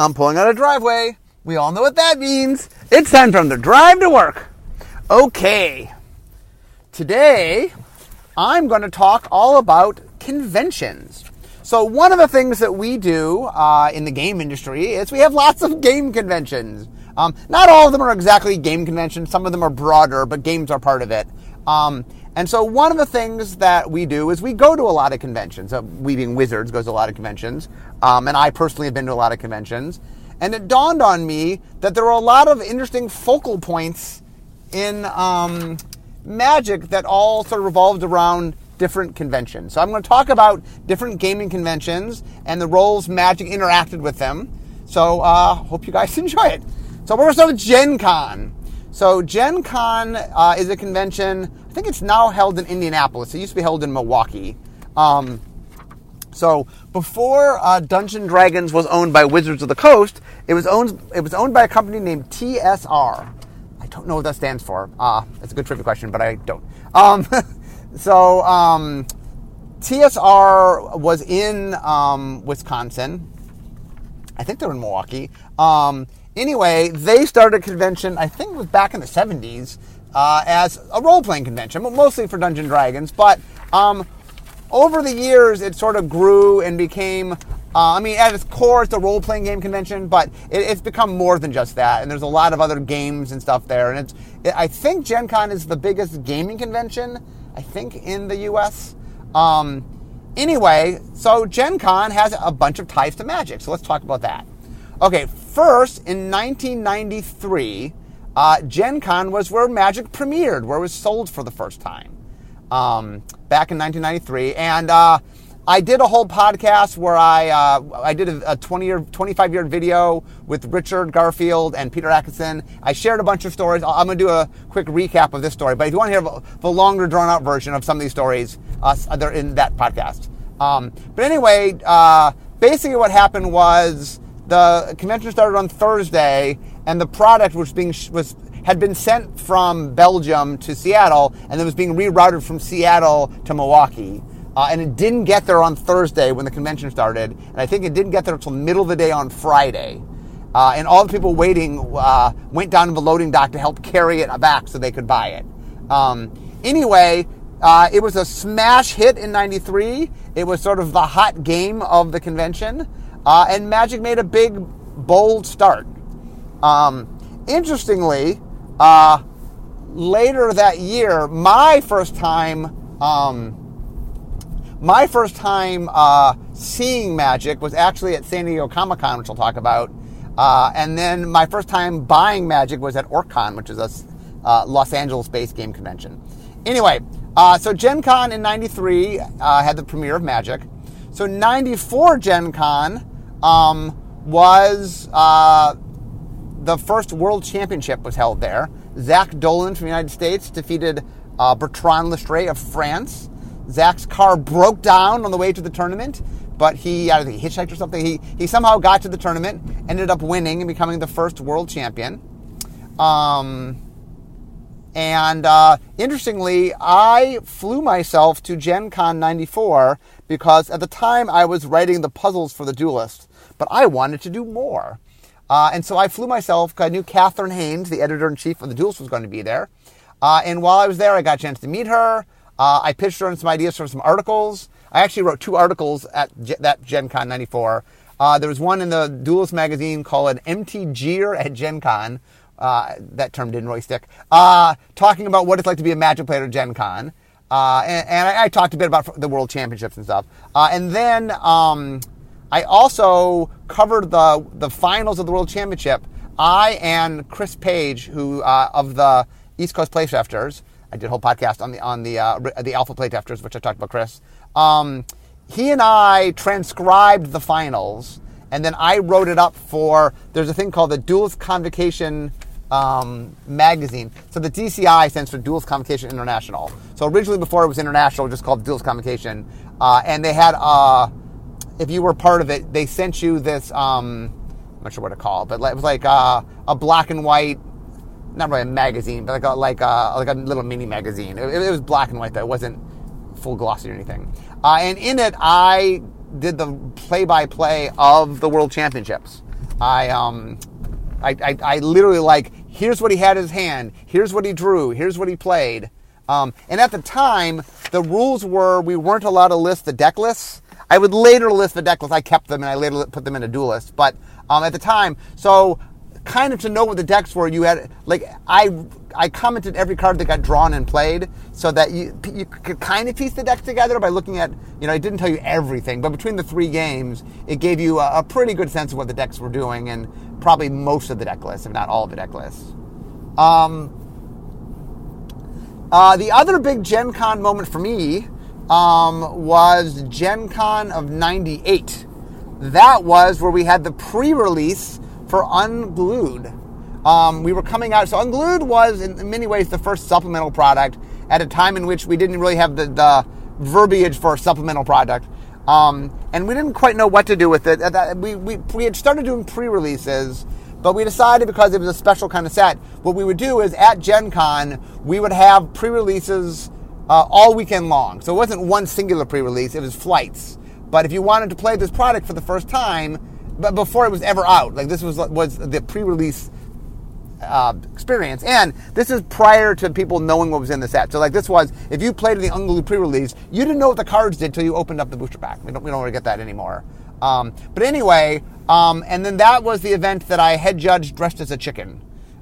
I'm pulling out a driveway. We all know what that means. It's time from the drive to work. Okay. Today, I'm going to talk all about conventions. So, one of the things that we do uh, in the game industry is we have lots of game conventions. Um, not all of them are exactly game conventions, some of them are broader, but games are part of it. Um, and so, one of the things that we do is we go to a lot of conventions. Uh, we being Wizards goes to a lot of conventions, um, and I personally have been to a lot of conventions. And it dawned on me that there are a lot of interesting focal points in um, Magic that all sort of revolved around different conventions. So I'm going to talk about different gaming conventions and the roles Magic interacted with them. So uh, hope you guys enjoy it. So we're going to start with Gen Con. So Gen Con uh, is a convention. I think it's now held in Indianapolis. It used to be held in Milwaukee. Um, so before uh, Dungeon Dragons was owned by Wizards of the Coast, it was owned it was owned by a company named TSR. I don't know what that stands for. Uh, that's a good trivia question, but I don't. Um, so um, TSR was in um, Wisconsin. I think they're in Milwaukee. Um, anyway, they started a convention. I think it was back in the '70s uh, as a role-playing convention, mostly for Dungeon Dragons, but um, over the years, it sort of grew and became. Uh, I mean, at its core, it's a role playing game convention, but it, it's become more than just that. And there's a lot of other games and stuff there. And it's, it, I think Gen Con is the biggest gaming convention, I think, in the US. Um, anyway, so Gen Con has a bunch of ties to Magic. So let's talk about that. Okay, first, in 1993, uh, Gen Con was where Magic premiered, where it was sold for the first time um, back in 1993, and uh, I did a whole podcast where I uh, I did a 20 year, 25 year video with Richard Garfield and Peter Adkison. I shared a bunch of stories. I'm going to do a quick recap of this story, but if you want to hear the longer, drawn out version of some of these stories, uh, they're in that podcast. Um, but anyway, uh, basically, what happened was the convention started on Thursday, and the product was being was had been sent from Belgium to Seattle and then was being rerouted from Seattle to Milwaukee. Uh, and it didn't get there on Thursday when the convention started. And I think it didn't get there until middle of the day on Friday. Uh, and all the people waiting uh, went down to the loading dock to help carry it back so they could buy it. Um, anyway, uh, it was a smash hit in 93. It was sort of the hot game of the convention. Uh, and Magic made a big, bold start. Um, interestingly, uh, later that year, my first time, um, my first time uh, seeing magic was actually at San Diego Comic Con, which I'll talk about. Uh, and then my first time buying magic was at OrcCon, which is a uh, Los Angeles-based game convention. Anyway, uh, so Gen Con in '93 uh, had the premiere of Magic. So '94 Gen Con um, was the first World Championship was held there. Zak Dolan from the United States defeated uh, Bertrand Lestrée of France. Zach's car broke down on the way to the tournament, but he, I think hitchhiked or something. He, he somehow got to the tournament, ended up winning and becoming the first world champion. Um, and uh, interestingly, I flew myself to Gen Con 94 because at the time I was writing the puzzles for the duelist, but I wanted to do more. Uh, and so I flew myself. I knew Kathryn Haines, the editor in chief of the Duelist, was going to be there. Uh, and while I was there, I got a chance to meet her. Uh, I pitched her on some ideas for some articles. I actually wrote two articles at G- that Gen Con 94. Uh, there was one in the Duelist magazine called an MTGer at Gen Con. Uh, that term didn't really stick. Uh, talking about what it's like to be a Magic player at Gen Con. and, and I, I, talked a bit about the World Championships and stuff. and then um, I also covered the the finals of the World Championship. I and Chris Page, who uh, of the East Coast Playtesters, I did a whole podcast on the on the uh, the Alpha Playtesters, which I talked about Chris. Um, he and I transcribed the finals, and then I wrote it up for. There's a thing called the Duelists' Convocation um, magazine. So the DCI stands for Duelists' Convocation International. So originally, before it was international, it was just called Duelists' Convocation, uh, and they had a uh, if you were part of it, they sent you this. Um, I'm not sure what to call, it, but it was like uh, a black and white, not really a magazine, but like a like a, like a little mini magazine. It, it was black and white, though. It wasn't full glossy or anything. Uh, and in it, I did the play-by-play of the World Championships. I um, I, I, I literally like here's what he had in his hand, here's what he drew, here's what he played. Um, and at the time, the rules were we weren't allowed to list the deck lists. I would later list the deck lists. I kept them and I later put them in a duel list. But um, at the time, so kind of to know what the decks were, you had like I I commented every card that got drawn and played, so that you you could kind of piece the deck together by looking at you know I didn't tell you everything, but between the three games, it gave you a, a pretty good sense of what the decks were doing and probably most of the deck lists, if not all of the deck lists. Um, uh, the other big Gen Con moment for me um, was Gen Con of 98. That was where we had the pre release for Unglued. Um, we were coming out, so Unglued was in many ways the first supplemental product at a time in which we didn't really have the, the verbiage for a supplemental product. Um, and we didn't quite know what to do with it. We, we, we had started doing pre releases, but we decided because it was a special kind of set, what we would do is at Gen Con, we would have pre releases uh, all weekend long. So it wasn't one singular pre release, it was flights. But if you wanted to play this product for the first time, but before it was ever out, like this was was the pre-release uh, experience, and this is prior to people knowing what was in the set. So like this was, if you played the Unglued pre-release, you didn't know what the cards did until you opened up the booster pack. We don't we don't really get that anymore. Um, but anyway, um, and then that was the event that I head judged dressed as a chicken.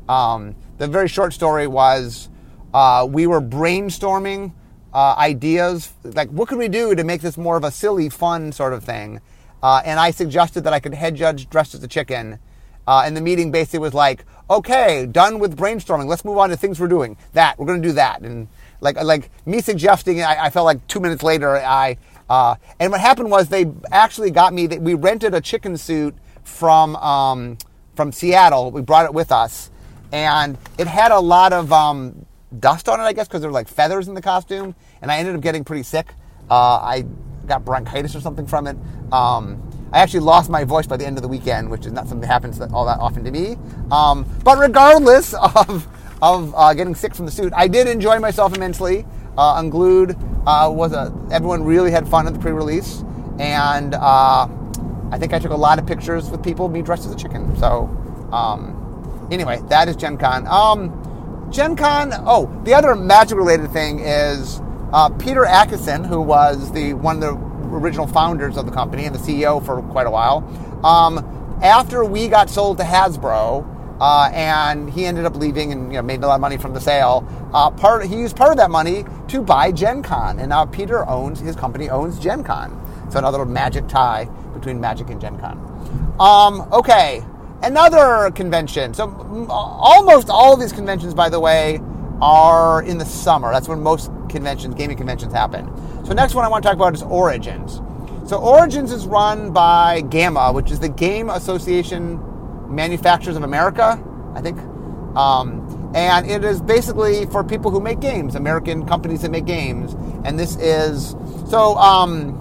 Um, the very short story was uh, we were brainstorming uh, ideas like what could we do to make this more of a silly, fun sort of thing. Uh, and I suggested that I could head judge dressed as a chicken. Uh, and the meeting basically was like, okay, done with brainstorming. Let's move on to things we're doing. That we're going to do that. And like like me suggesting, I, I felt like two minutes later, I uh, and what happened was they actually got me. We rented a chicken suit from um, from Seattle. We brought it with us, and it had a lot of um, dust on it, I guess, because there were like feathers in the costume. And I ended up getting pretty sick. Uh, I got bronchitis or something from it. Um, I actually lost my voice by the end of the weekend, which is not something that happens all that often to me. Um, but regardless of of uh, getting sick from the suit, I did enjoy myself immensely. Uh, Unglued uh, was a everyone really had fun at the pre-release, and uh, I think I took a lot of pictures with people me dressed as a chicken. So um, anyway, that is Gen Con. Um, Gen Con. Oh, the other magic-related thing is uh, Peter Adkison, who was the one of the original founders of the company and the CEO for quite a while. Um, after we got sold to Hasbro, uh, and he ended up leaving and you know, made a lot of money from the sale. Uh, part he used part of that money to buy Gen Con, and now Peter owns his company owns Gen Con. So another magic tie between Magic and Gen Con. Um, okay, another convention. So almost all of these conventions, by the way, are in the summer. That's when most conventions, gaming conventions happen. So next one I want to talk about is Origins. So Origins is run by GAMA, which is the Game Association Manufacturers of America, I think. Um, and it is basically for people who make games, American companies that make games. And this is so. Um,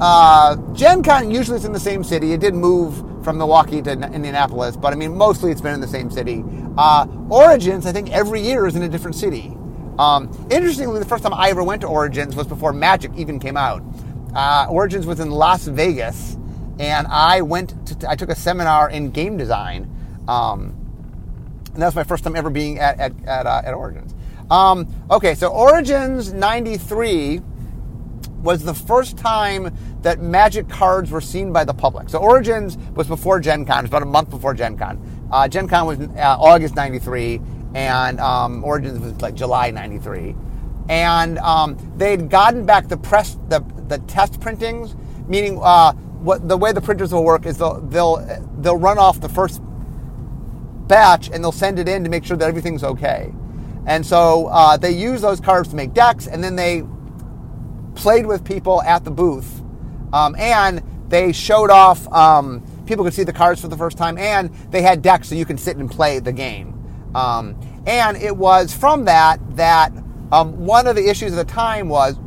uh, Gen Con usually is in the same city. It did move from Milwaukee to Indianapolis, but I mean, mostly it's been in the same city. Uh, Origins, I think, every year is in a different city. Um, interestingly, the first time I ever went to Origins was before Magic even came out. Uh, Origins was in Las Vegas, and I went to, I took a seminar in game design. Um, and that was my first time ever being at, at, at, uh, at Origins. Um, okay, so Origins 93 was the first time that Magic cards were seen by the public. So Origins was before Gen Con, it was about a month before Gen Con. Uh, Gen Con was uh, August 93, and um, Origins was like July 93. And um, they'd gotten back the press, the, the test printings, meaning uh, what the way the printers will work is they'll, they'll, they'll run off the first batch and they'll send it in to make sure that everything's okay. And so uh, they use those cards to make decks, and then they played with people at the booth, um, and they showed off. Um, people could see the cards for the first time, and they had decks so you can sit and play the game. Um, and it was from that that um, one of the issues at the time was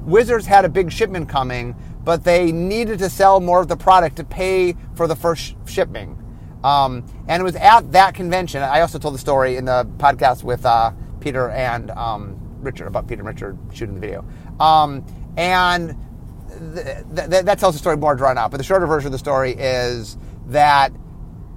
Wizards had a big shipment coming, but they needed to sell more of the product to pay for the first shipping. Um, and it was at that convention. I also told the story in the podcast with uh, Peter and um, Richard about Peter and Richard shooting the video. Um, and th- th- that tells the story more drawn out. But the shorter version of the story is that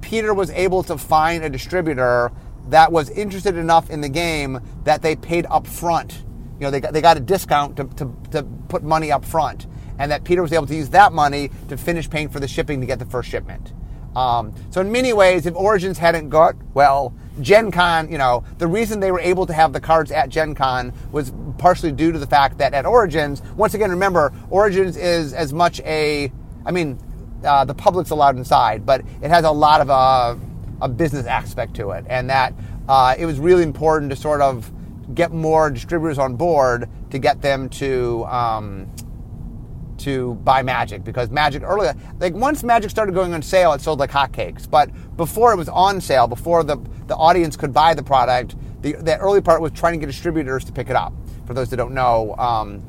Peter was able to find a distributor that was interested enough in the game that they paid up front. You know, they got, they got a discount to, to, to put money up front, and that Peter was able to use that money to finish paying for the shipping to get the first shipment. Um, so in many ways, if Origins hadn't got well, Gen Con, you know, the reason they were able to have the cards at Gen Con was partially due to the fact that at Origins, once again, remember, Origins is as much a, I mean, uh, the public's allowed inside, but it has a lot of uh, a business aspect to it, and that uh, it was really important to sort of get more distributors on board to get them to um, to buy Magic because Magic earlier, like once Magic started going on sale, it sold like hotcakes. But before it was on sale, before the the audience could buy the product, the the early part was trying to get distributors to pick it up. For those that don't know. Um,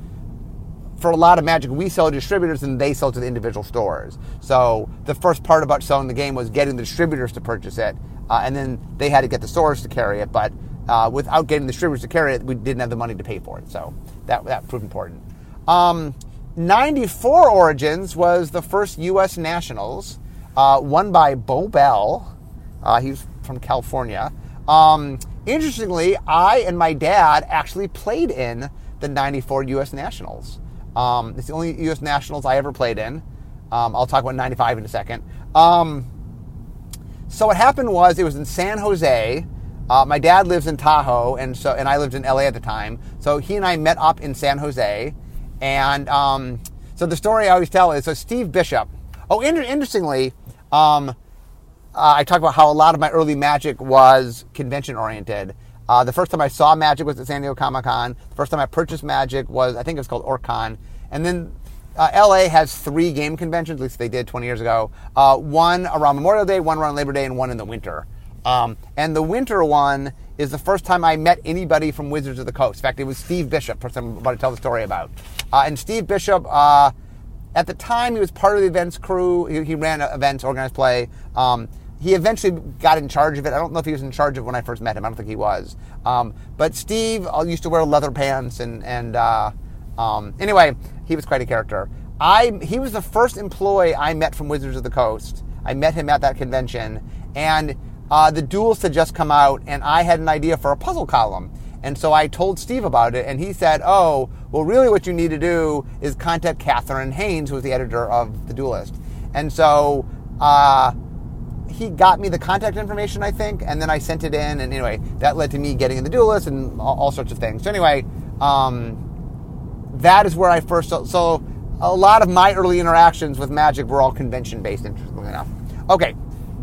for a lot of Magic, we sell to distributors and they sell to the individual stores. So the first part about selling the game was getting the distributors to purchase it, uh, and then they had to get the stores to carry it. But uh, without getting the distributors to carry it, we didn't have the money to pay for it. So that that proved important. Um, 94 Origins was the first U.S. Nationals, uh, won by Bo Bell. Uh, he's from California. Um, interestingly, I and my dad actually played in the 94 U.S. Nationals. Um, it's the only U.S. Nationals I ever played in. Um, I'll talk about 95 in a second. Um, so what happened was it was in San Jose. Uh, my dad lives in Tahoe, and so and I lived in LA at the time. So he and I met up in San Jose and um, so the story I always tell is so Steve Bishop. Oh, inter- interestingly, um, uh, I talk about how a lot of my early magic was convention oriented. Uh, the first time I saw magic was at San Diego Comic Con. The first time I purchased magic was, I think it was called Orcon. And then uh, LA has three game conventions, at least they did 20 years ago. Uh, one around Memorial Day, one around Labor Day, and one in the winter. Um, and the winter one is the first time I met anybody from Wizards of the Coast. In fact, it was Steve Bishop, person I'm about to tell the story about. Uh, and Steve Bishop, uh, at the time, he was part of the events crew. He, he ran events, organized play. Um, he eventually got in charge of it. I don't know if he was in charge of when I first met him. I don't think he was. Um, but Steve uh, used to wear leather pants, and and uh, um, anyway, he was quite a character. I he was the first employee I met from Wizards of the Coast. I met him at that convention, and uh, the duels had just come out, and I had an idea for a puzzle column. And so I told Steve about it, and he said, "Oh, well, really, what you need to do is contact Kathryn Haines, who was the editor of The Duelist." And so uh, he got me the contact information, I think, and then I sent it in, and anyway, that led to me getting in The Duelist and all, all sorts of things. So anyway, um, that is where I first. So, so a lot of my early interactions with Magic were all convention based, interestingly enough. Okay,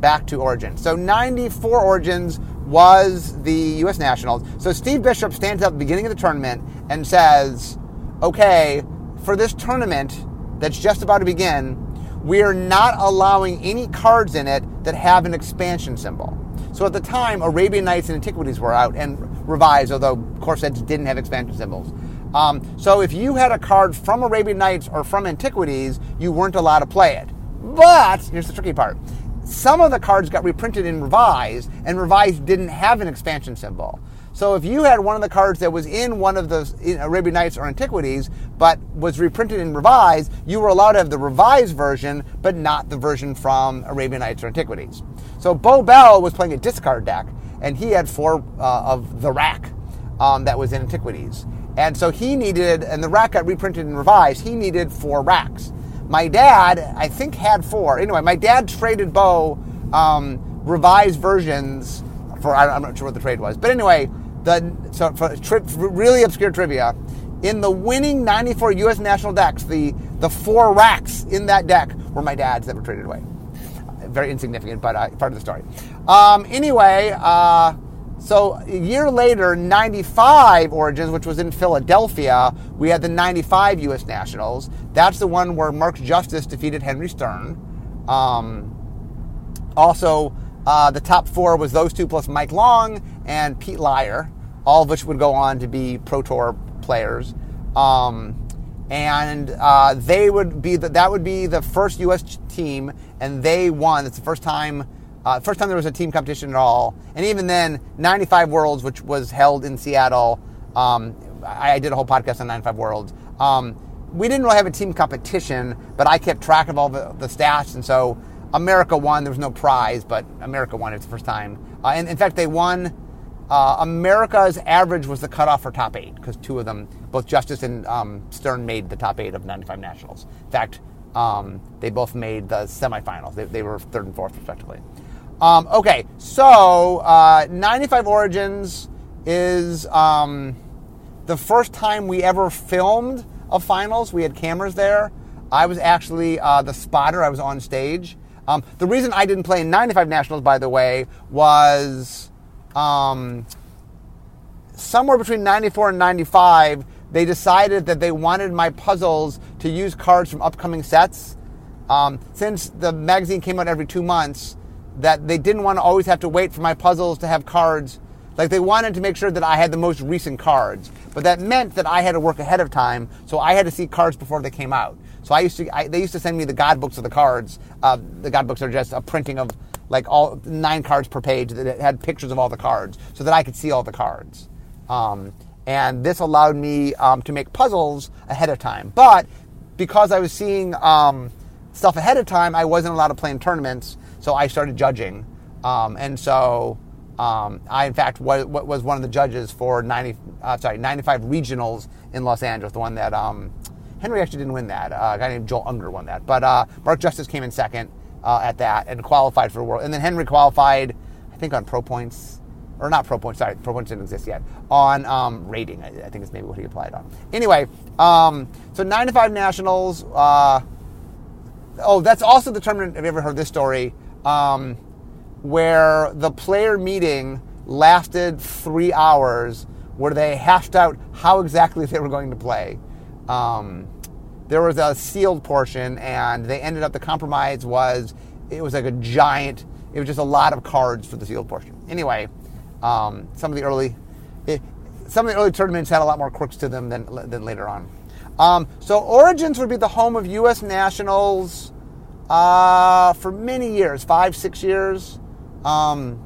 back to Origins. So 94 Origins was the U.S. Nationals. So Steve Bishop stands up at the beginning of the tournament and says, okay, for this tournament that's just about to begin, we are not allowing any cards in it that have an expansion symbol. So at the time, Arabian Nights and Antiquities were out and revised, although core sets didn't have expansion symbols. Um, so if you had a card from Arabian Nights or from Antiquities, you weren't allowed to play it. But here's the tricky part some of the cards got reprinted in Revised, and Revised didn't have an expansion symbol. So if you had one of the cards that was in one of the Arabian Nights or Antiquities, but was reprinted in Revised, you were allowed to have the Revised version, but not the version from Arabian Nights or Antiquities. So Bo Bell was playing a discard deck, and he had four uh, of the rack um, that was in Antiquities. And so he needed, and the rack got reprinted and revised, he needed four racks. My dad, I think, had four. Anyway, my dad traded Bo um, revised versions for, I'm not sure what the trade was. But anyway, the so for tri- really obscure trivia, in the winning 94 U.S. national decks, the, the four racks in that deck were my dad's that were traded away. Very insignificant, but uh, part of the story. Um, anyway, uh, so a year later, 95 Origins, which was in Philadelphia, we had the 95 U.S. Nationals. That's the one where Mark Justice defeated Henry Stern. Um, also, uh, the top four was those two plus Mike Long and Pete Leiher, all of which would go on to be Pro Tour players. Um, and uh, they would be the, that would be the first U.S. team, and they won. It's the first time uh, first time there was a team competition at all, and even then, 95 Worlds, which was held in Seattle. Um, I, I, did a whole podcast on 95 Worlds. Um, we didn't really have a team competition, but I kept track of all the, the stats, and so America won. There was no prize, but America won. It's the first time. Uh, and in fact, they won. Uh, America's average was the cutoff for top eight because two of them, both Justice and um, Stern, made the top eight of 95 nationals. In fact, um, they both made the semifinals. They, they were third and fourth, respectively. Um, okay, so uh, 95 Origins is um, the first time we ever filmed a finals. We had cameras there. I was actually uh, the spotter. I was on stage. Um, the reason I didn't play in 95 nationals, by the way, was um, somewhere between 94 and 95. They decided that they wanted my puzzles to use cards from upcoming sets. Um, since the magazine came out every two months, that they didn't want to always have to wait for my puzzles to have cards. Like they wanted to make sure that I had the most recent cards, but that meant that I had to work ahead of time, so I had to see cards before they came out. So I used to, I, they used to send me the god books of the cards. Uh, the god books are just a printing of like all nine cards per page that had pictures of all the cards, so that I could see all the cards. Um, and this allowed me um, to make puzzles ahead of time. But because I was seeing um, stuff ahead of time, I wasn't allowed to play in tournaments, so I started judging. Um, and so um, I, in fact, was, was, one of the judges for 90, uh, sorry, 95 regionals in Los Angeles, the one that um, Henry actually didn't win that. Uh, a guy named Joel Unger won that. But uh, Mark Justice came in second uh, at that and qualified for the world. And then Henry qualified, I think, on pro points or not pro points. Sorry, pro points didn't exist yet. On um, rating, I, I, think is maybe what he applied on. Anyway, um, so 95 nationals. Uh, oh, that's also the tournament. Have you ever heard this story? Um, where the player meeting lasted three hours, where they hashed out how exactly they were going to play. Um, there was a sealed portion, and they ended up. The compromise was it was like a giant. It was just a lot of cards for the sealed portion. Anyway, um, some of the early, it, some of the early tournaments had a lot more quirks to them than than later on. Um, so Origins would be the home of U.S. Nationals uh, for many years, five, six years. Um,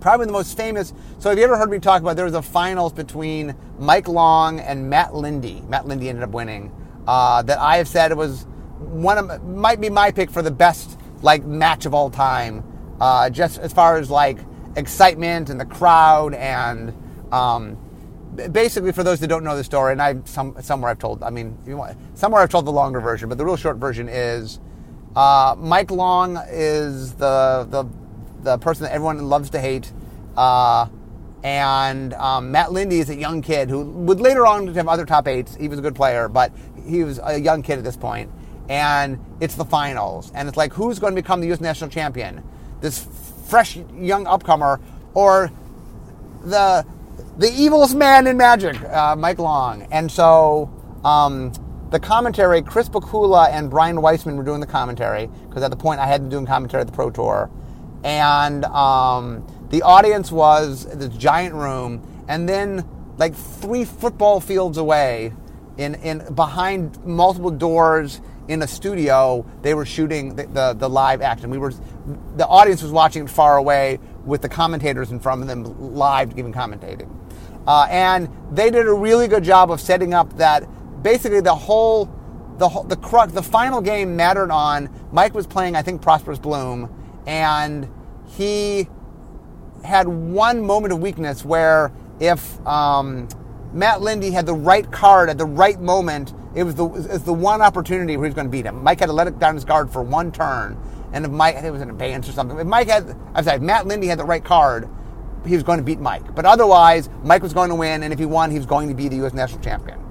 probably the most famous. So have you ever heard me talk about there was a finals between Mike Long and Matt Linde? Matt Linde ended up winning. Uh, that I have said it was one of might be my pick for the best like match of all time. Uh, just as far as like excitement and the crowd and um, basically for those that don't know the story and I some somewhere I've told I mean somewhere I've told the longer version but the real short version is uh, Mike Long is the the the person that everyone loves to hate uh, and um, Matt Linde is a young kid who would later on have other top eights he was a good player but he was a young kid at this point. and it's the finals and it's like who's going to become the U.S. national champion this fresh young upcomer, or the the evilest man in Magic, uh, Mike Long. And so um, the commentary, Chris Pikula and Brian Weissman were doing the commentary because at the point I had been doing commentary at the Pro Tour, and um, the audience was this giant room, and then like three football fields away, in in behind multiple doors in a studio, they were shooting the, the, the, live action. We were, the audience was watching it far away with the commentators in front of them live giving commentating. Uh, and they did a really good job of setting up that basically the whole, the, whole, the crux, the final game mattered on, Mike was playing, I think, Prosperous Bloom, and he had one moment of weakness where if um, Matt Linde had the right card at the right moment, it was the it's the one opportunity where he was going to beat him. Mike had to let it down his guard for one turn, and if Mike, it was an advance or something. If Mike had, I'm sorry, if Matt Linde had the right card, he was going to beat Mike. But otherwise, Mike was going to win, and if he won, he was going to be the U.S. national champion.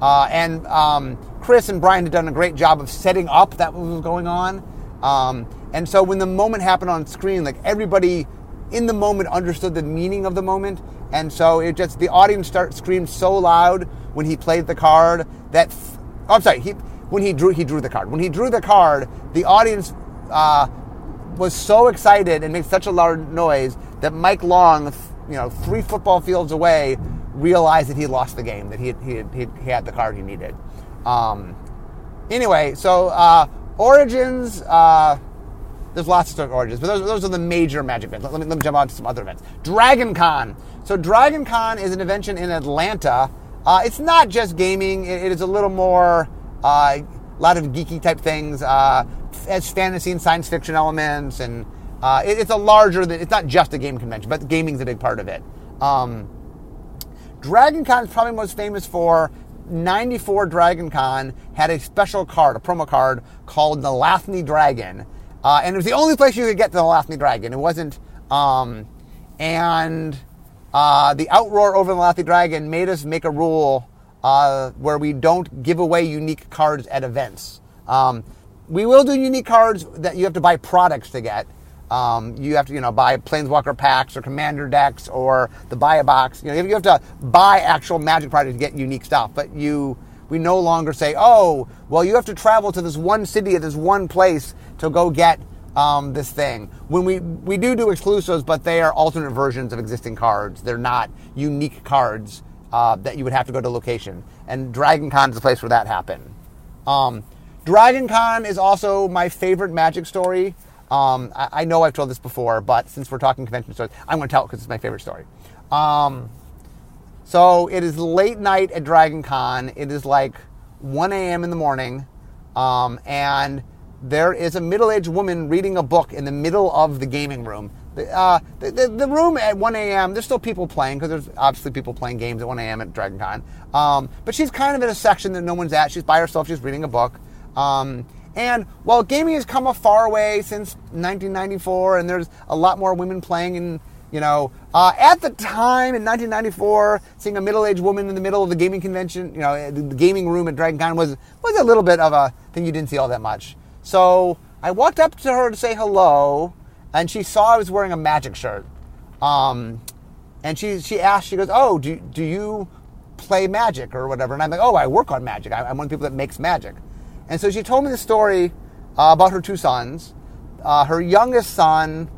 Uh, and um, Chris and Brian had done a great job of setting up that was going on. Um, and so when the moment happened on screen, like everybody in the moment understood the meaning of the moment, and so it just the audience start screamed so loud when he played the card that oh, I'm sorry, he when he drew he drew the card. When he drew the card, the audience uh, was so excited and made such a loud noise that Mike Long, you know, three football fields away, realized that he lost the game, that he had, he had, he had the card he needed. Um, anyway, so uh, Origins. Uh, there's lots of origins, but those, those are the major Magic events. Let me, let me jump on to some other events. Dragon Con. So Dragon Con is an invention in Atlanta. Uh, it's not just gaming. it, it is a little more, uh, a lot of geeky type things. Uh, has fantasy and science fiction elements, and uh, it, it's a larger. It's not just a game convention, but gaming's a big part of it. Um, Dragon Con is probably most famous for 94 Dragon Con had a special card, a promo card called the Nalathni Dragon. Uh, and it was the only place you could get the Nalathni Dragon. It wasn't. Um, and uh, the outroar over the Nalathni Dragon made us make a rule uh, where we don't give away unique cards at events. Um, we will do unique cards that you have to buy products to get. Um, you have to, you know, buy Planeswalker packs or Commander decks or the buy a box. You know, you have to buy actual Magic products to get unique stuff. But you, we no longer say, oh, well, you have to travel to this one city at this one place to go get um, this thing. When we we do do exclusives, but they are alternate versions of existing cards. They're not unique cards uh, that you would have to go to location. And Dragon Con is the place where that happened. Um, Dragon Con is also my favorite Magic story. Um, I, I, know I've told this before, but since we're talking convention stories, I'm going to tell it because it's my favorite story. Um, so it is late night at Dragon Con. It is like 1 a.m. in the morning, um, and there is a middle-aged woman reading a book in the middle of the gaming room. The, uh, the, the, the, room at 1 a.m., there's still people playing because there's obviously people playing games at 1 a.m. at Dragon Con. Um, but she's kind of in a section that no one's at. She's by herself. She's reading a book. Um, and while gaming has come a far way since 1994, and there's a lot more women playing in, you know, uh, at the time in 1994, seeing a middle-aged woman in the middle of the gaming convention, you know, the gaming room at Dragon Con was was a little bit of a thing you didn't see all that much. So I walked up to her to say hello, and she saw I was wearing a magic shirt. Um, and she she asked, she goes, "Oh, do do you play magic or whatever?" And I'm like, "Oh, I work on magic. I, am one of the people that makes magic." And so she told me the story uh, about her two sons. Uh, her youngest son,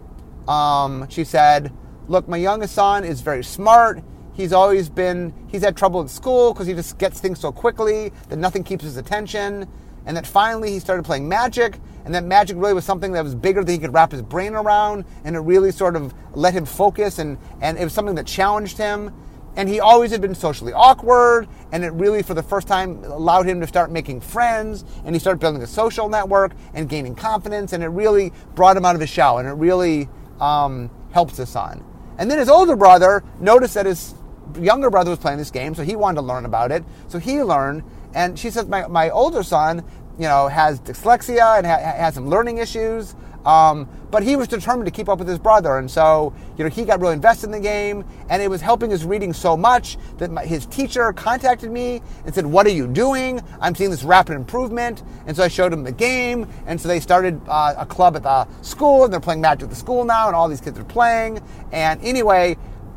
um, she said, Look, my youngest son is very smart. He's always been, he's had trouble in school because he just gets things so quickly that nothing keeps his attention. And that finally he started playing magic, and that magic really was something that was bigger than he could wrap his brain around, and it really sort of let him focus, and, and it was something that challenged him. And he always had been socially awkward, and it really, for the first time, allowed him to start making friends, and he started building a social network and gaining confidence, and it really brought him out of his shell, and it really um, helped his son. And then his older brother noticed that his younger brother was playing this game, so he wanted to learn about it. So he learned, and she says, my, my older son, you know, has dyslexia and ha- has some learning issues. Um, but he was determined to keep up with his brother, and so you know he got really invested in the game, and it was helping his reading so much that my, his teacher contacted me and said, "What are you doing? I'm seeing this rapid improvement." And so I showed him the game, and so they started uh, a club at the school, and they're playing Magic at the school now, and all these kids are playing. And anyway,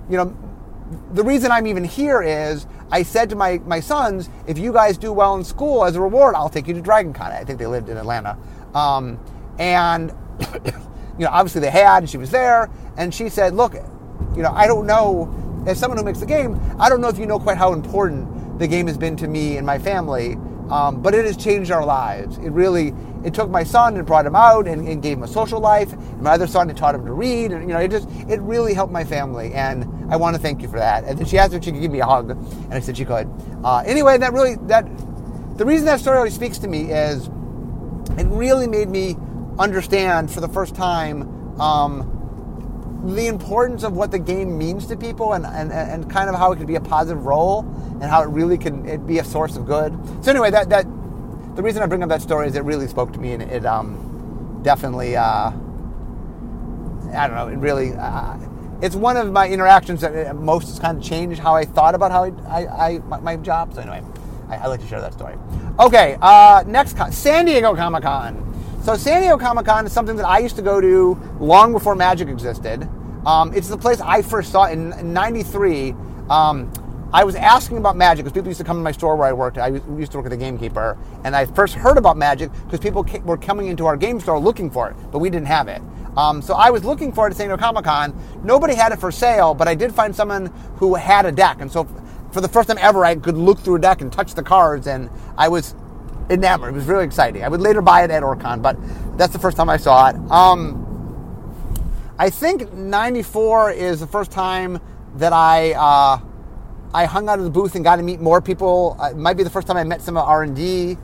you know, the reason I'm even here is I said to my, my sons, if you guys do well in school as a reward, I'll take you to Dragon Con. I think they lived in Atlanta. Um, and you know, obviously they had, and she was there, and she said, "Look, you know, I don't know, as someone who makes the game, I don't know if you know quite how important the game has been to me and my family, um, but it has changed our lives. It really, it took my son and brought him out and, and gave him a social life. And my other son and taught him to read, and you know, it just, it really helped my family, and I want to thank you for that." And then she asked if she could give me a hug, and I said she could. Uh, anyway, that really, that, the reason that story really speaks to me is, it really made me understand for the first time um, the importance of what the game means to people and, and, and kind of how it could be a positive role and how it really can it be a source of good. So anyway, that that the reason I bring up that story is it really spoke to me and it um, definitely uh, I don't know it really uh, it's one of my interactions that uh, most kind of changed how I thought about how I, I, I my, my, job. So anyway, I, I, like to share that story. Okay, uh, next con- San Diego Comic Con. So San Diego Comic Con is something that I used to go to long before Magic existed. Um, it's the place I first saw in '93. Um, I was asking about Magic because people used to come to my store where I worked. I used to work at the Gamekeeper, and I first heard about Magic because people were coming into our game store looking for it, but we didn't have it. Um, so I was looking for it at San Diego Comic Con. Nobody had it for sale, but I did find someone who had a deck, and so for the first time ever, I could look through a deck and touch the cards, and I was enamored. It was really exciting. I would later buy it at Orcon, but that's the first time I saw it. Um, I think '94 is the first time that I uh, I hung out of the booth and got to meet more people. Uh, it might be the first time I met some R and D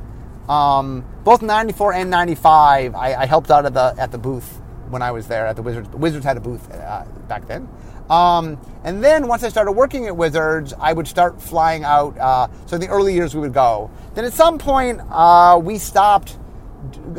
Um, both 94 and 95, I, I, helped out at the at the booth when I was there at the Wizards. Wizards had a booth uh, back then. Um, and then once I started working at Wizards, I would start flying out. Uh, so in the early years, we would go. Then at some point, uh, we stopped.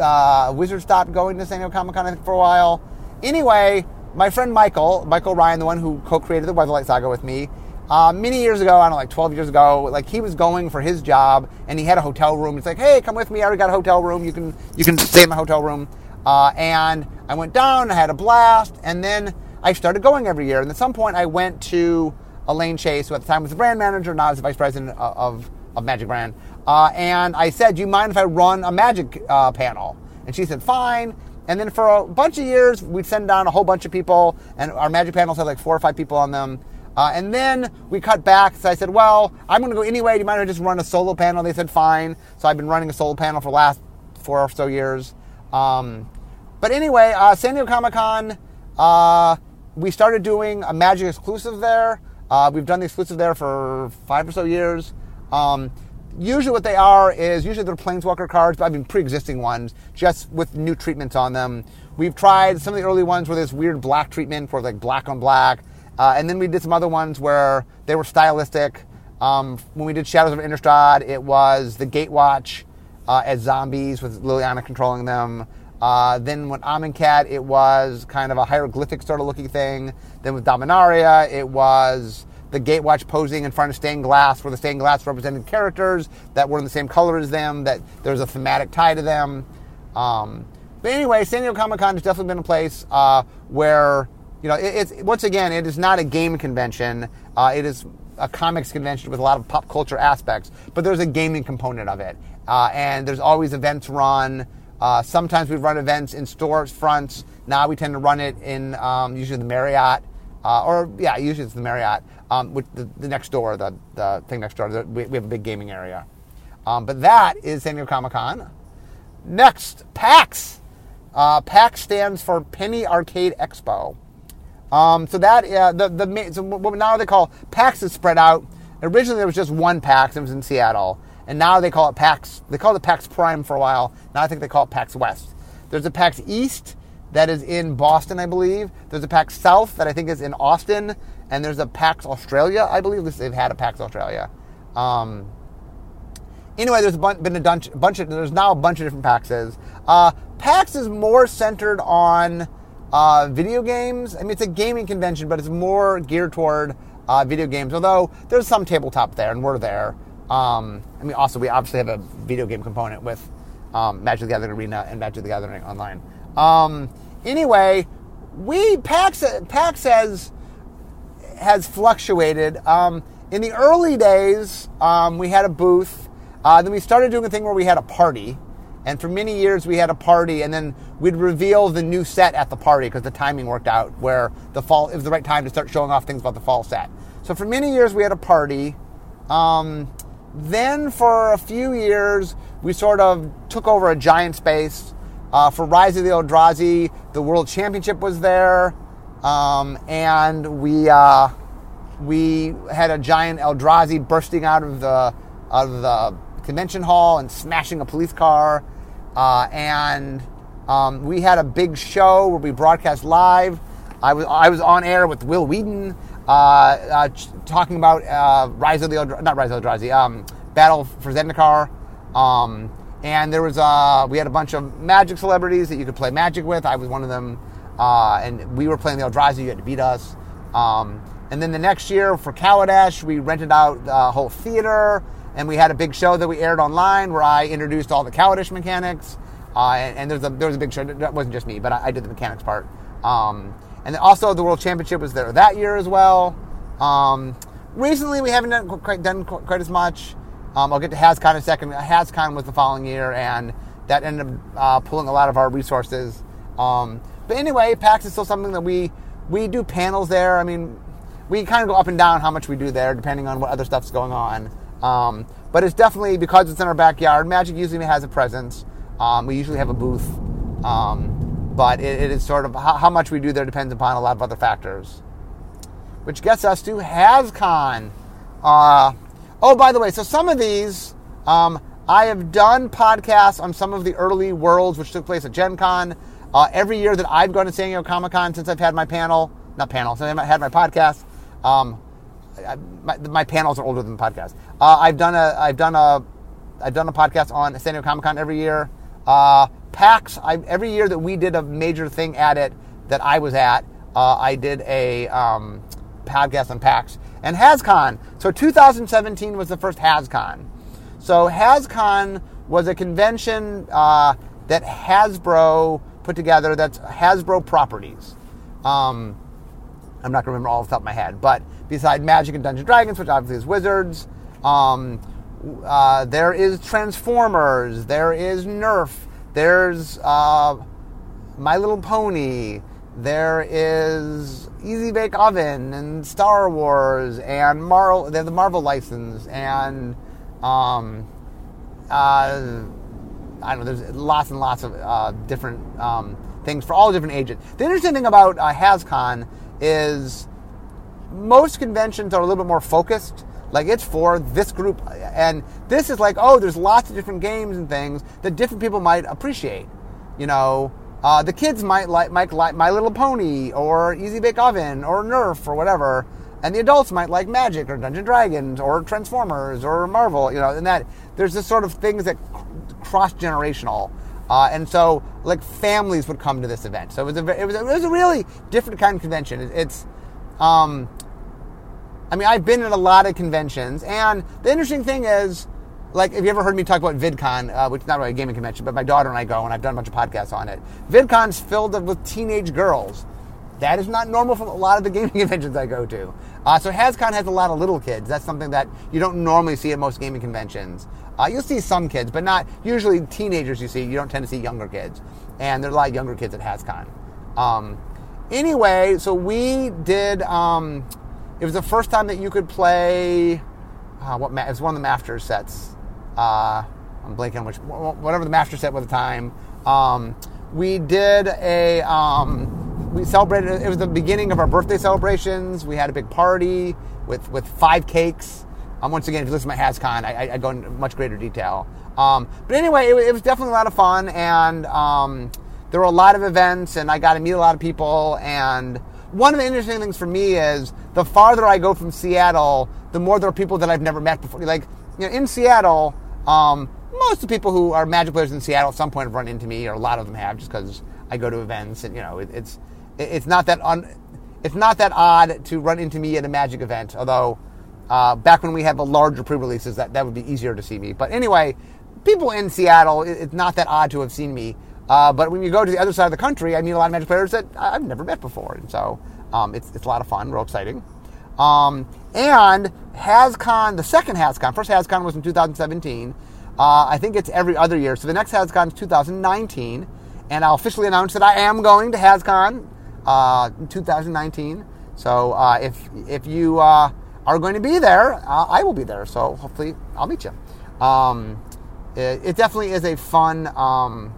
Uh, Wizards stopped going to San Diego Comic Con for a while. Anyway, my friend Michael, Michael Ryan, the one who co-created the Weatherlight Saga with me, uh, many years ago, I don't know, like 12 years ago, like he was going for his job and he had a hotel room. He's like, hey, come with me. I already got a hotel room. You can you can stay in my hotel room. Uh, and I went down. I had a blast. And then I started going every year. And at some point, I went to Elaine Chase, who at the time was the brand manager, now is the vice president of, of, of Magic Brand. Uh, and I said, do you mind if I run a Magic uh, panel? And she said, fine. And then for a bunch of years, we'd send down a whole bunch of people, and our Magic panels had like four or five people on them. Uh, and then we cut back. So I said, well, I'm going to go anyway. Do you mind if I just run a solo panel? They said, fine. So I've been running a solo panel for the last four or so years. Um, but anyway, uh, San Diego Comic Con, uh, we started doing a Magic exclusive there. Uh, we've done the exclusive there for five or so years. Um, usually, what they are is usually they're Planeswalker cards, but I mean pre-existing ones, just with new treatments on them. We've tried some of the early ones where there's weird black treatment for like black on black. Uh, and then we did some other ones where they were stylistic. Um, when we did Shadows of Innistrad, it was the Gatewatch uh, as zombies with Liliana controlling them. Uh, then with Amonkhet, it was kind of a hieroglyphic sort of looking thing. Then with Dominaria, it was the Gatewatch posing in front of stained glass, where the stained glass represented characters that were in the same color as them, that there's a thematic tie to them. Um, but anyway, San Diego Comic Con has definitely been a place uh, where you know, it, it's once again, it is not a game convention. Uh, it is a comics convention with a lot of pop culture aspects, but there's a gaming component of it, uh, and there's always events run. Uh, sometimes we run events in stores fronts. Now we tend to run it in um, usually the Marriott, uh, or yeah, usually it's the Marriott, um, with the, the, next door, the, the thing next door. The, we, we, have a big gaming area. Um, but that is San Diego Comic Con. Next, PAX. Uh, PAX stands for Penny Arcade Expo. Um, so that uh, the the so what now they call PAX is spread out. Originally there was just one PAX. It was in Seattle, and now they call it PAX. They called it PAX Prime for a while. Now I think they call it PAX West. There's a PAX East that is in Boston, I believe. There's a PAX South that I think is in Austin, and there's a PAX Australia, I believe. They've had a PAX Australia. Um, anyway, there's been a bunch, bunch of there's now a bunch of different PAXs. Uh, PAX is more centered on uh, video games. I mean, it's a gaming convention, but it's more geared toward uh, video games. Although there's some tabletop there, and we're there. Um, I mean, also we obviously have a video game component with um, Magic the Gathering Arena and Magic the Gathering Online. Um, anyway, we PAX PAX has has fluctuated. Um, in the early days, um, we had a booth. Uh, then we started doing a thing where we had a party. And for many years, we had a party, and then we'd reveal the new set at the party because the timing worked out where the fall it was the right time to start showing off things about the fall set. So for many years, we had a party. Um, then for a few years, we sort of took over a giant space. Uh, for Rise of the Eldrazi, the World Championship was there, um, and we uh, we had a giant Eldrazi bursting out of the out of the convention hall and smashing a police car. Uh, and um, we had a big show where we broadcast live. I was I was on air with Will uh, talking about uh, Rise of the not Rise of the Eldrazi, um, Battle for Zendikar. Um, and there was uh, we had a bunch of Magic celebrities that you could play Magic with. I was one of them, uh, and we were playing the Eldrazi. You had to beat us. Um, and then the next year for Kaladesh, we rented out the whole theater and we had a big show that we aired online where I introduced all the Kaladesh mechanics. Uh, and, and there's a there was a big show. That wasn't just me, but I, I did the mechanics part. Um, and also the World Championship was there that year as well. Um, recently, we haven't done quite done quite as much. Um, I'll get to HasCon in a second. HasCon was the following year, and that ended up uh, pulling a lot of our resources. Um, but anyway, PAX is still something that we we do panels there. I mean, we kind of go up and down how much we do there, depending on what other stuff's going on. Um, but it's definitely because it's in our backyard. Magic usually has a presence. Um, we usually have a booth, um, but it, it is sort of how, how, much we do there depends upon a lot of other factors. Which gets us to HasCon. Uh, oh, by the way, so some of these um, I have done podcasts on some of the early worlds which took place at Gen Con. Uh, every year that I've gone to San Diego Comic Con since I've had my panel, not panel, since I've had my podcast. Um, I, my, my, panels are older than the podcast. Uh, I've done a I've done a I've done a podcast on San Diego Comic Con every year. Uh, PAX, I, every year that we did a major thing at it that I was at, uh, I did a um, podcast on PAX and HasCon. So 2017 was the first HasCon. So HasCon was a convention uh, that Hasbro put together. That's Hasbro properties. Um, I'm not going to remember all off the top of my head, but beside Magic and Dungeons Dragons, which obviously is Wizards, um, uh, there is Transformers, there is Nerf, there's uh, My Little Pony, there is Easy Bake Oven and Star Wars and Marvel. They have the Marvel license and um, uh, I don't know. There's lots and lots of uh, different um, things for all different ages. The interesting thing about uh, HasCon is most conventions are a little bit more focused. Like it's for this group, and this is like, oh, there's lots of different games and things that different people might appreciate. You know, uh, the kids might like, might like My Little Pony or Easy Bake Oven or Nerf or whatever, and the adults might like Magic or Dungeon Dragons or Transformers or Marvel. You know, and that there's this sort of things that cross generational. Uh, and so, like families would come to this event. So it was a it was a, it was a really different kind of convention. It, it's, um, I mean, I've been at a lot of conventions, and the interesting thing is, like, have you ever heard me talk about VidCon, uh, which is not really a gaming convention, but my daughter and I go, and I've done a bunch of podcasts on it. VidCon's filled with teenage girls. That is not normal for a lot of the gaming conventions I go to. Uh, so HasCon has a lot of little kids. That's something that you don't normally see at most gaming conventions. Uh, you'll see some kids, but not usually teenagers. You see, you don't tend to see younger kids, and there are a lot of younger kids at HasCon. Um, anyway, so we did. Um, it was the first time that you could play. Uh, what it was one of the master sets. Uh, I'm blanking on which whatever the master set was at the time. Um, we did a um, we celebrated. It was the beginning of our birthday celebrations. We had a big party with with five cakes. Um, once again, if you listen to my HasCon, I, I go into much greater detail. Um, but anyway, it, it, was definitely a lot of fun, and um, there were a lot of events, and I got to meet a lot of people. And one of the interesting things for me is the farther I go from Seattle, the more there are people that I've never met before. Like, you know, in Seattle, um, most of the people who are Magic players in Seattle at some point have run into me, or a lot of them have, just because I go to events, and you know, it, it's it's not that un, it's not that odd to run into me at a Magic event, although uh, back when we had the larger pre-releases, that, that would be easier to see me. But anyway, people in Seattle, it, it's not that odd to have seen me. Uh, but when you go to the other side of the country, I meet a lot of Magic players that I've never met before, and so um, it's, it's a lot of fun, real exciting. Um, and HasCon, the second HasCon, first HasCon was in 2017. Uh, I think it's every other year. So the next HasCon is 2019, and I'll officially announce that I am going to HasCon uh, in 2019. So uh, if if you uh, are going to be there, uh, I will be there. So hopefully I'll meet you. Um, it, it, definitely is a fun. Um,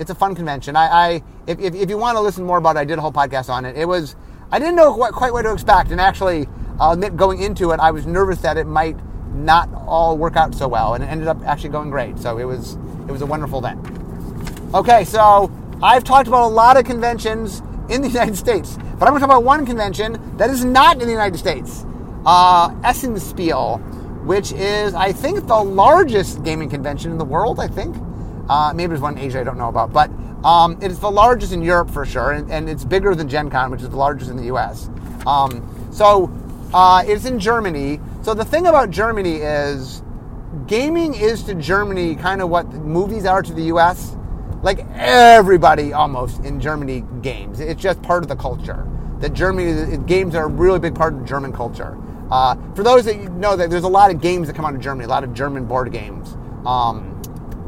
it's a fun convention. I, I if, if, if, you want to listen more about it, I did a whole podcast on it. It was I didn't know quite, quite what to expect, and actually, I'll admit, going into it, I was nervous that it might not all work out so well, and it ended up actually going great. So it was it was a wonderful event. Okay, so I've talked about a lot of conventions in the United States, but I'm going to talk about one convention that is not in the United States uh, Essenspiel, which is, I think, the largest gaming convention in the world, I think. Uh, maybe there's one in Asia I don't know about, but um, it's the largest in Europe for sure, and, and, it's bigger than Gen Con, which is the largest in the US. Um, so uh, it's in Germany. So the thing about Germany is gaming is to Germany kind of what movies are to the US. Like everybody almost in Germany games. It's just part of the culture. That Germany, games are a really big part of German culture. Uh, for those that know, that there's a lot of games that come out of Germany, a lot of German board games. Um,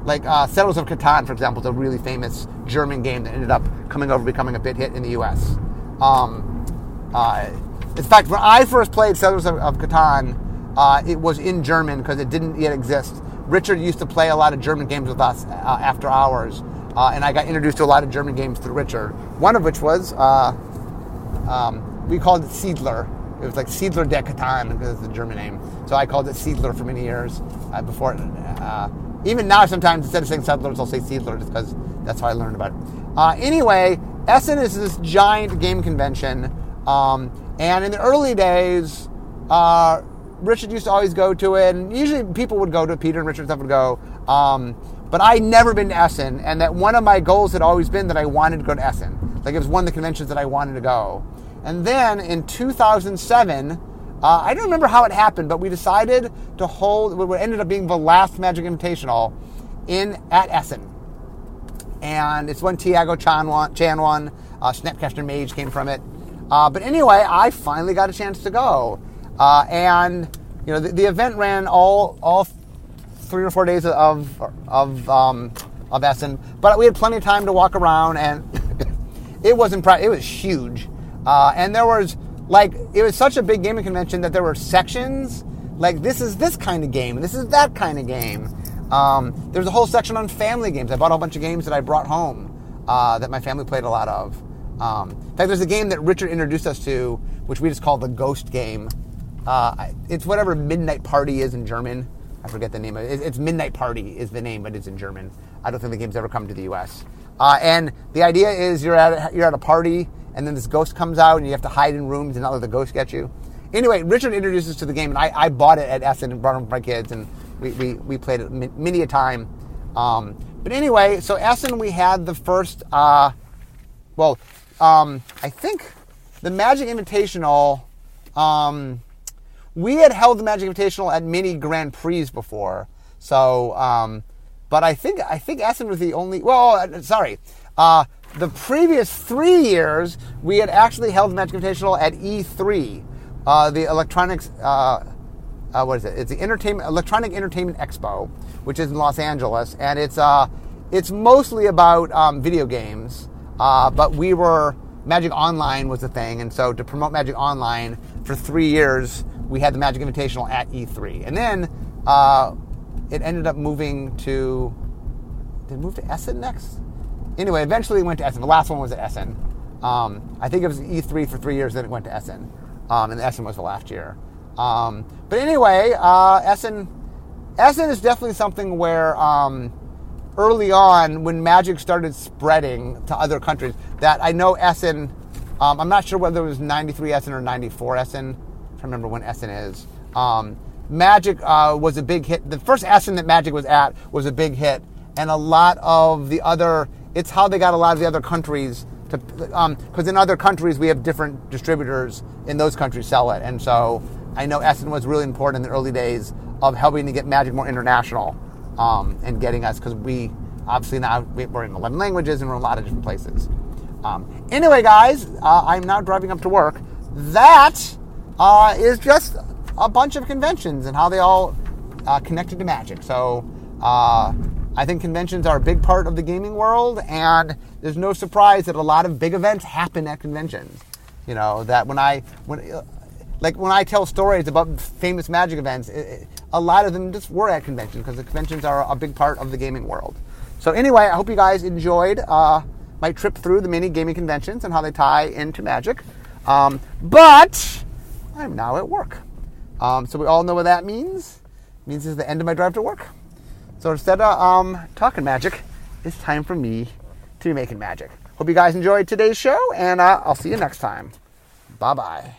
like uh, Settlers of Catan, for example, is a really famous German game that ended up coming over becoming a bit hit in the U.S. Um, uh, in fact, when I first played Settlers of, of Catan, uh, it was in German because it didn't yet exist. Richard used to play a lot of German games with us uh, after hours, uh, and I got introduced to a lot of German games through Richard. One of which was uh, um, we called it Siedler it was like Siedler der Catan because it's the German name. So I called it Siedler for many years uh, before it, uh, even now, sometimes instead of saying settlers, I'll say seedlers because that's how I learned about it. Uh, anyway, Essen is this giant game convention, um, and in the early days, uh, Richard used to always go to it, and usually people would go to it. Peter and Richard Skaff would go. Um, but I'd never been to Essen, and that one of my goals had always been that I wanted to go to Essen. Like it was one of the conventions that I wanted to go. And then in 2007, uh, I don't remember how it happened, but we decided to hold what ended up being the last Magic Invitational in at Essen. And it's when Tiago Chan won, Chan won uh, Snapcaster Mage came from it. Uh, but anyway, I finally got a chance to go. Uh, and you know the, the, event ran all all three or four days of of um, of Essen, but we had plenty of time to walk around, and it was impre- It was huge, uh, and there was like it was such a big gaming convention that there were sections like this is this kind of game, and this is that kind of game. Um, there's a whole section on family games. I bought a whole bunch of games that I brought home uh, that my family played a lot of. Um, in fact, there's a game that Richard introduced us to, which we just call the Ghost game. Uh, it's whatever Midnight Party is in German. I forget the name of it. It's Midnight Party is the name, but it's in German. I don't think the game's ever come to the U.S. Uh, and the idea is you're at you're at a party, and then this ghost comes out, and you have to hide in rooms and not let the ghost get you. Anyway, Richard introduces us to the game, and I, I bought it at Essen and brought it for my kids, and we, we, we played it many a time. Um, but anyway, so Essen, we had the first, uh, well, um, I think the Magic Invitational. Um, we had held the Magic Invitational at many Grand Prix before, so. Um, but I think I think Essen was the only. Well, uh, sorry. Uh, the previous three years, we had actually held the Magic Invitational at E3, uh, the electronics. Uh, uh, what is it? It's the entertainment electronic entertainment expo, which is in Los Angeles, and it's uh, it's mostly about um, video games. but we were Magic Online was the thing, and so to promote Magic Online for three years, we had the Magic Invitational at E3, and then uh, it ended up moving to. Did it move to Essen next? Anyway, eventually it went to Essen. The last one was at Essen. Um, I think it was E3 for three years, then it went to Essen, um, and Essen was the last year. Um, but anyway, uh, Essen, Essen is definitely something where um, early on, when Magic started spreading to other countries, that I know Essen. Um, I'm not sure whether it was 93 Essen or 94 Essen to remember when Essen is. Um, Magic uh, was a big hit. The first Essen that Magic was at was a big hit, and a lot of the other. It's how they got a lot of the other countries to, because um, in other countries we have different distributors in those countries sell it, and so I know Essen was really important in the early days of helping to get Magic more international um, and getting us because we obviously now we're in 11 languages and we're in a lot of different places. Um, anyway, guys, uh, I'm now driving up to work. That uh, is just a bunch of conventions and how they all uh, connected to magic. So uh, I think conventions are a big part of the gaming world, and there's no surprise that a lot of big events happen at conventions. You know that when I when like when I tell stories about famous magic events, it, a lot of them just were at conventions because the conventions are a big part of the gaming world. So anyway, I hope you guys enjoyed uh, my trip through the many gaming conventions and how they tie into magic. Um, but I'm now at work. Um, so we all know what that means. It means it's the end of my drive to work. So instead of um, talking magic, it's time for me to be making magic. Hope you guys enjoyed today's show, and uh, I'll see you next time. Bye bye.